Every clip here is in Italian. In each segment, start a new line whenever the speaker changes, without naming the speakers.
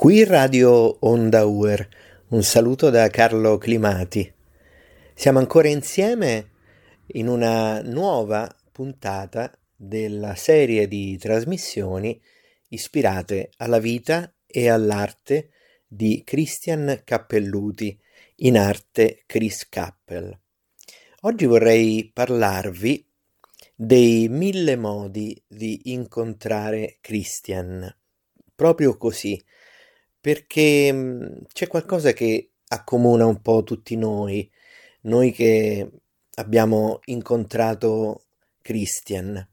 Qui Radio Onda Uer, un saluto da Carlo Climati. Siamo ancora insieme in una nuova puntata della serie di trasmissioni ispirate alla vita e all'arte di Christian Cappelluti, in arte Chris Cappell. Oggi vorrei parlarvi dei mille modi di incontrare Christian, proprio così, perché mhmm, c'è qualcosa che accomuna un po' tutti noi, noi che abbiamo incontrato Christian,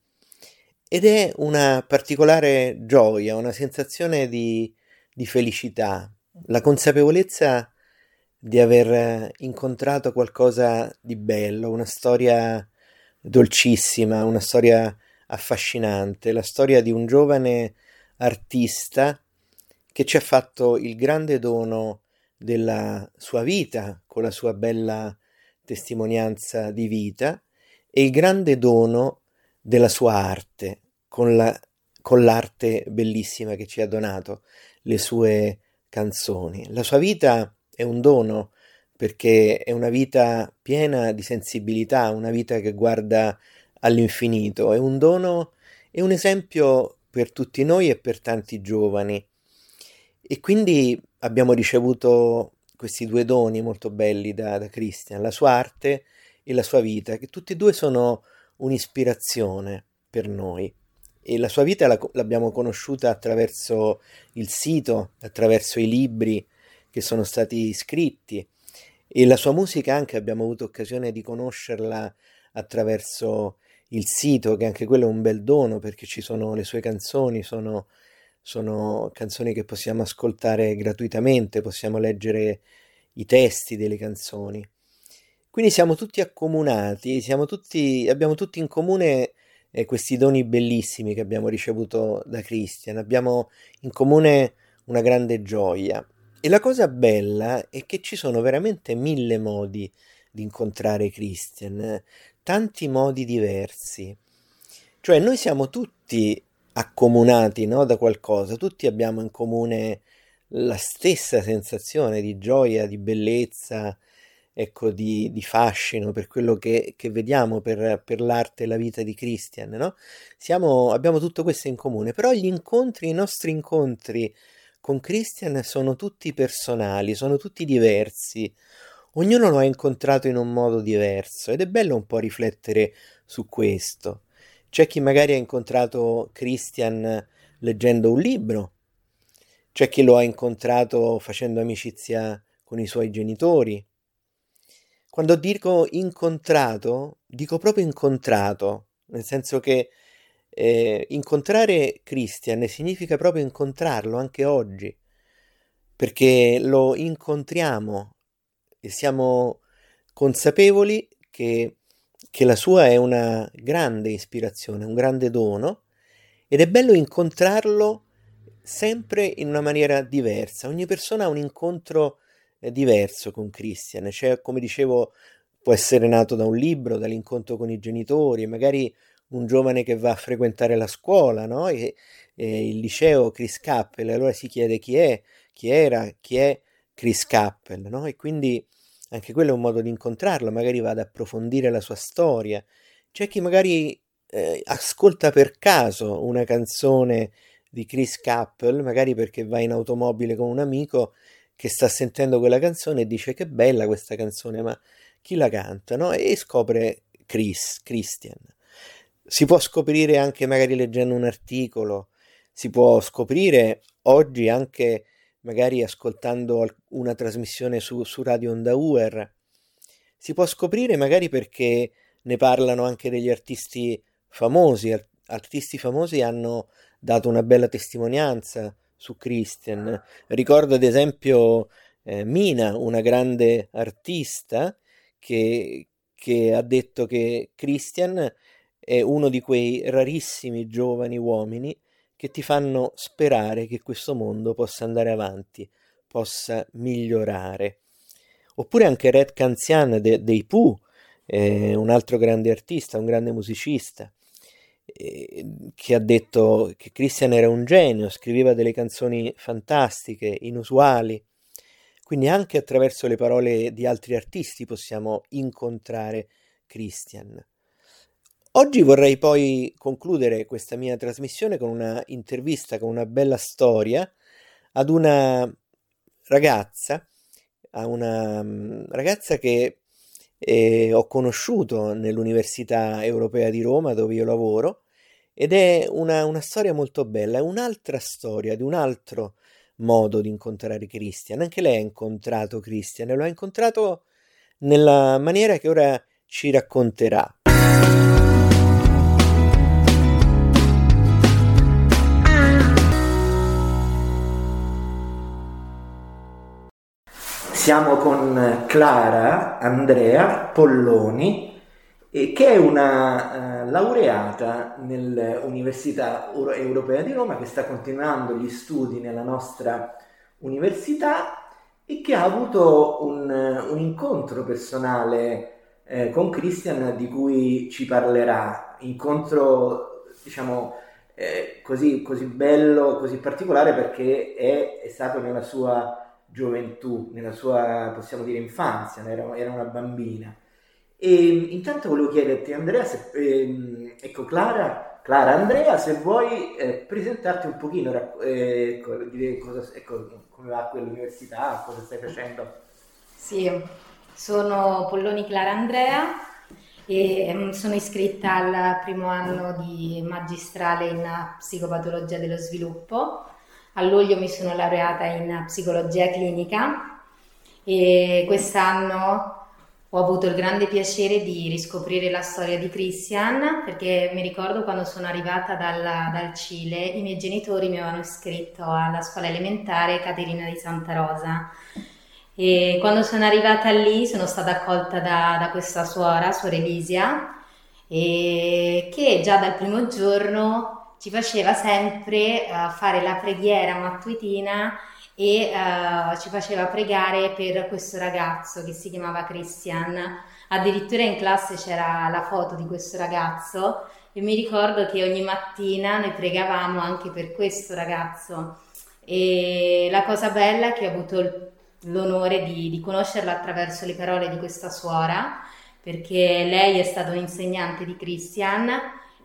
ed è una particolare gioia, una sensazione di, di felicità, la consapevolezza di aver incontrato qualcosa di bello, una storia dolcissima, una storia affascinante, la storia di un giovane artista che ci ha fatto il grande dono della sua vita con la sua bella testimonianza di vita e il grande dono della sua arte con, la, con l'arte bellissima che ci ha donato, le sue canzoni. La sua vita è un dono perché è una vita piena di sensibilità, una vita che guarda all'infinito, è un dono e un esempio per tutti noi e per tanti giovani e quindi abbiamo ricevuto questi due doni molto belli da, da Christian, la sua arte e la sua vita, che tutti e due sono un'ispirazione per noi. E la sua vita la, l'abbiamo conosciuta attraverso il sito, attraverso i libri che sono stati scritti e la sua musica anche abbiamo avuto occasione di conoscerla attraverso il sito, che anche quello è un bel dono perché ci sono le sue canzoni, sono sono canzoni che possiamo ascoltare gratuitamente, possiamo leggere i testi delle canzoni. Quindi siamo tutti accomunati, siamo tutti, abbiamo tutti in comune eh, questi doni bellissimi che abbiamo ricevuto da Christian, abbiamo in comune una grande gioia. E la cosa bella è che ci sono veramente mille modi di incontrare Christian, tanti modi diversi. Cioè noi siamo tutti accomunati no, da qualcosa, tutti abbiamo in comune la stessa sensazione di gioia, di bellezza, ecco, di, di fascino per quello che, che vediamo per, per, l'arte e la vita di Christian, no? Siamo, abbiamo tutto questo in comune, però gli incontri, i nostri incontri con Christian sono tutti personali, sono tutti diversi, ognuno lo ha incontrato in un modo diverso ed è bello un po' riflettere su questo. C'è chi magari ha incontrato Christian leggendo un libro, c'è chi lo ha incontrato facendo amicizia con i suoi genitori. Quando dico incontrato, dico proprio incontrato, nel senso che eh, incontrare Christian significa proprio incontrarlo anche oggi, perché lo incontriamo e siamo consapevoli che che la sua è una grande ispirazione, un grande dono ed è bello incontrarlo sempre in una maniera diversa. Ogni persona ha un incontro eh, diverso con Christian, cioè come dicevo può essere nato da un libro, dall'incontro con i genitori, magari un giovane che va a frequentare la scuola, no? E, e il liceo Chris Cappell, allora si chiede chi è, chi era, chi è Chris Cappell, no? E quindi anche quello è un modo di incontrarlo, magari va ad approfondire la sua storia. C'è chi magari eh, ascolta per caso una canzone di Chris Cappell, magari perché va in automobile con un amico che sta sentendo quella canzone e dice che bella questa canzone, ma chi la canta, no? E scopre Chris, Christian. Si può scoprire anche magari leggendo un articolo, si può scoprire oggi anche magari ascoltando una trasmissione su, su Radio Onda Uer. Si può scoprire magari perché ne parlano anche degli artisti famosi. Artisti famosi hanno dato una bella testimonianza su Christian. Ricordo ad esempio eh, Mina, una grande artista che, che ha detto che Christian è uno di quei rarissimi giovani uomini che ti fanno sperare che questo mondo possa andare avanti, possa migliorare. Oppure anche Red Canzian de, dei Pooh, eh, un altro grande artista, un grande musicista. che ha detto che Christian era un genio, scriveva delle canzoni fantastiche, inusuali. Quindi anche attraverso le parole di altri artisti possiamo incontrare Christian. Oggi vorrei poi concludere questa mia trasmissione con una intervista, con una bella storia ad una ragazza, a una mm, ragazza che eh, ho conosciuto nell'Università Europea di Roma dove io lavoro ed è una, una storia molto bella, è un'altra storia di un altro modo di incontrare Christian. Anche lei ha incontrato Christian e lo ha incontrato nella maniera che ora ci racconterà. Siamo con Clara Andrea Polloni, che è una uh, laureata nell'Università Europea di Roma, che sta continuando gli studi nella nostra università e che ha avuto un, un incontro personale eh, con Christian di cui ci parlerà. Incontro, diciamo, eh, così, così bello, così particolare perché è, è stato nella sua gioventù, nella sua, possiamo dire, infanzia, era, era una bambina. E intanto volevo chiederti, Andrea, se, ehm, ecco, Clara, Clara, Andrea, se vuoi eh, presentarti un pochino, eh, ecco, dire cosa, ecco, come va quell'università, cosa stai facendo.
Sì, sono Polloni Clara Andrea e mm, sono iscritta al primo anno di magistrale in psicopatologia dello sviluppo a luglio mi sono laureata in psicologia clinica e quest'anno ho avuto il grande piacere di riscoprire la storia di Christian perché mi ricordo quando sono arrivata dal, dal Cile i miei genitori mi avevano iscritto alla scuola elementare Caterina di Santa Rosa. E quando sono arrivata lì sono stata accolta da, da questa suora, suora Elisia, che già dal primo giorno ci faceva sempre uh, fare la preghiera mattutina e uh, ci faceva pregare per questo ragazzo che si chiamava Christian. Addirittura in classe c'era la foto di questo ragazzo e mi ricordo che ogni mattina noi pregavamo anche per questo ragazzo. E la cosa bella è che ho avuto l'onore di, di conoscerla attraverso le parole di questa suora, perché lei è stata un'insegnante di Christian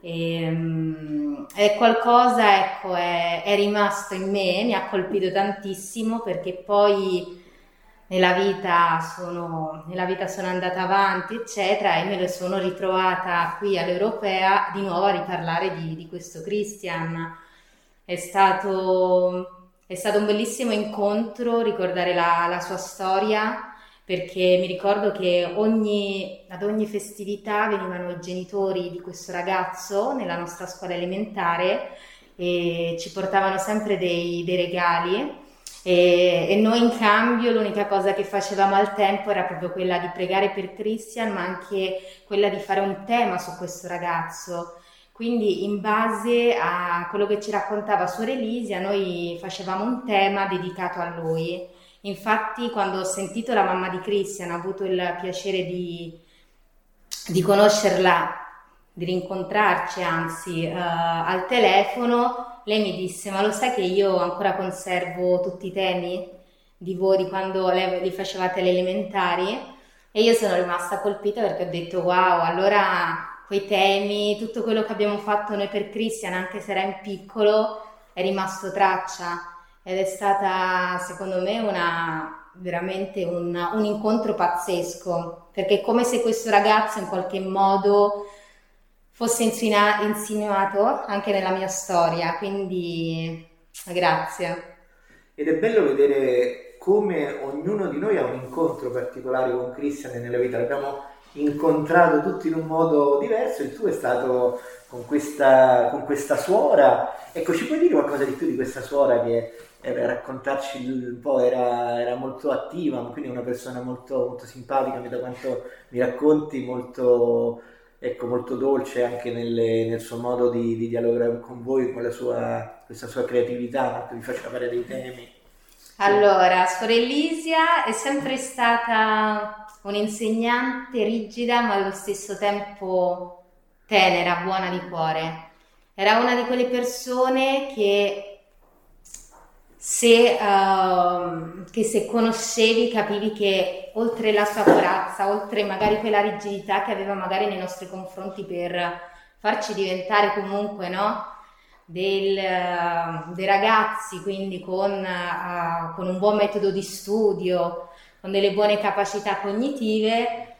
e, um, è qualcosa, ecco, è, è, rimasto in me, mi ha colpito tantissimo perché poi nella vita, sono, nella vita sono andata avanti, eccetera, e me lo sono ritrovata qui all'Europea di nuovo a riparlare di, di questo Christian. È stato, è stato, un bellissimo incontro ricordare la, la sua storia perché mi ricordo che ogni, ad ogni festività venivano i genitori di questo ragazzo nella nostra scuola elementare e ci portavano sempre dei, dei regali. E, e, noi in cambio l'unica cosa che facevamo al tempo era proprio quella di pregare per Christian ma anche quella di fare un tema su questo ragazzo. Quindi in base a quello che ci raccontava Suor Elisia noi facevamo un tema dedicato a lui Infatti, quando ho sentito la mamma di Christian, ho avuto il piacere di, di conoscerla, di rincontrarci, anzi, uh, al telefono, lei mi disse: Ma lo sai che io ancora conservo tutti i temi di voi di quando li facevate alle elementari? E io sono rimasta colpita perché ho detto: Wow, allora quei temi, tutto quello che abbiamo fatto noi per Christian, anche se era in piccolo, è rimasto traccia ed è stata secondo me una, veramente un, un incontro pazzesco perché è come se questo ragazzo in qualche modo fosse insina- insinuato anche nella mia storia, quindi grazie.
Ed è bello vedere come ognuno di noi ha un incontro particolare con Christian nella vita, l'abbiamo incontrato tutti in un modo diverso, il tuo è stato con questa, con questa suora. Ecco, ci puoi dire qualcosa di più di questa suora che per raccontarci un po', era, era, molto attiva, quindi una persona molto, molto simpatica, da quanto mi racconti, molto, ecco, molto dolce anche nelle, nel suo modo di, di, dialogare con voi, con sua, questa sua creatività, che vi faceva fare dei temi.
Allora, Suor Elisia è sempre stata un'insegnante rigida ma allo stesso tempo tenera, buona di cuore. Era una di quelle persone che se, uh, che se conoscevi capivi che oltre la sua corazza, oltre magari quella rigidità che aveva magari nei nostri confronti per farci diventare comunque no, del, uh, dei ragazzi, quindi con, uh, con, un buon metodo di studio, con delle buone capacità cognitive,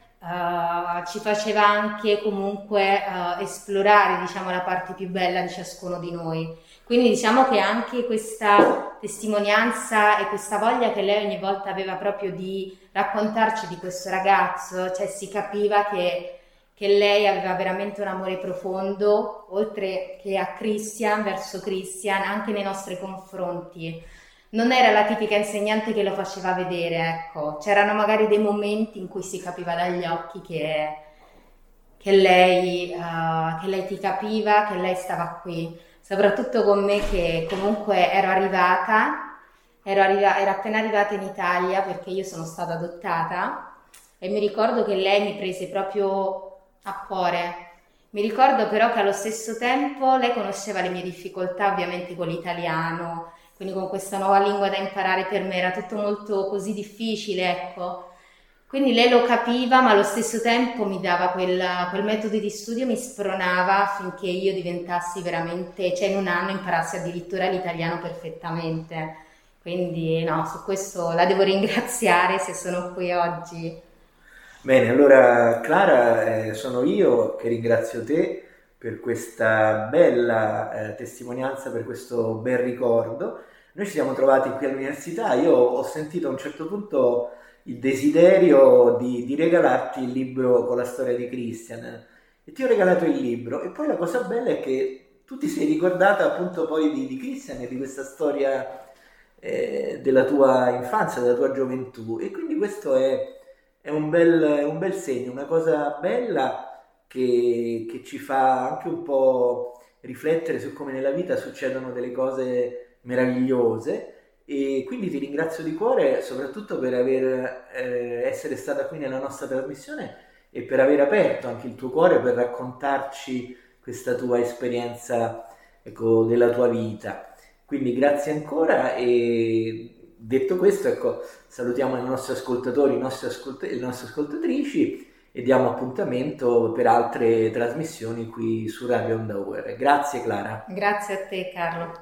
ci faceva anche comunque esplorare diciamo, la parte più bella di ciascuno di noi quindi diciamo che anche questa testimonianza e questa voglia che lei ogni volta aveva proprio di raccontarci di questo ragazzo, cioè si capiva che, che lei aveva veramente un amore profondo, oltre che a Christian, verso Christian, anche nei nostri confronti. Non era la tipica insegnante che lo faceva vedere, ecco, c'erano magari dei momenti in cui si capiva dagli occhi che, che, lei, uh, che lei ti capiva, che lei stava qui soprattutto con me che comunque ero arrivata, ero, arriva- ero appena arrivata in Italia perché io sono stata adottata e mi ricordo che lei mi prese proprio a cuore. Mi ricordo però che allo stesso tempo lei conosceva le mie difficoltà ovviamente con l'italiano, quindi con questa nuova lingua da imparare per me era tutto molto così difficile, ecco. Quindi lei lo capiva, ma allo stesso tempo mi dava quel, quel metodo di studio, mi spronava affinché io diventassi veramente, cioè in un anno imparassi addirittura l'italiano perfettamente. Quindi no, su questo la devo ringraziare se sono qui oggi.
Bene, allora Clara, eh, sono io che ringrazio te per questa bella eh, testimonianza, per questo bel ricordo. Noi ci siamo trovati qui all'università, io ho sentito a un certo punto il desiderio di, di, regalarti il libro con la storia di Christian. E ti ho regalato il libro. E poi la cosa bella è che tu ti sei ricordata appunto poi di, di Christian e di questa storia eh, della tua infanzia, della tua gioventù. E quindi questo è, è, un, bel, è un, bel, segno, una cosa bella che, che ci fa anche un po' riflettere su come nella vita succedono delle cose meravigliose e quindi ti ringrazio di cuore soprattutto per aver, eh, essere stata qui nella nostra trasmissione e per aver aperto anche il tuo cuore per raccontarci questa tua esperienza ecco, della tua vita. Quindi grazie ancora e detto questo, ecco, salutiamo i nostri ascoltatori, i nostri ascolt- le nostre ascoltatrici e diamo appuntamento per altre trasmissioni qui su Radio Onda Grazie Clara.
Grazie a te Carlo.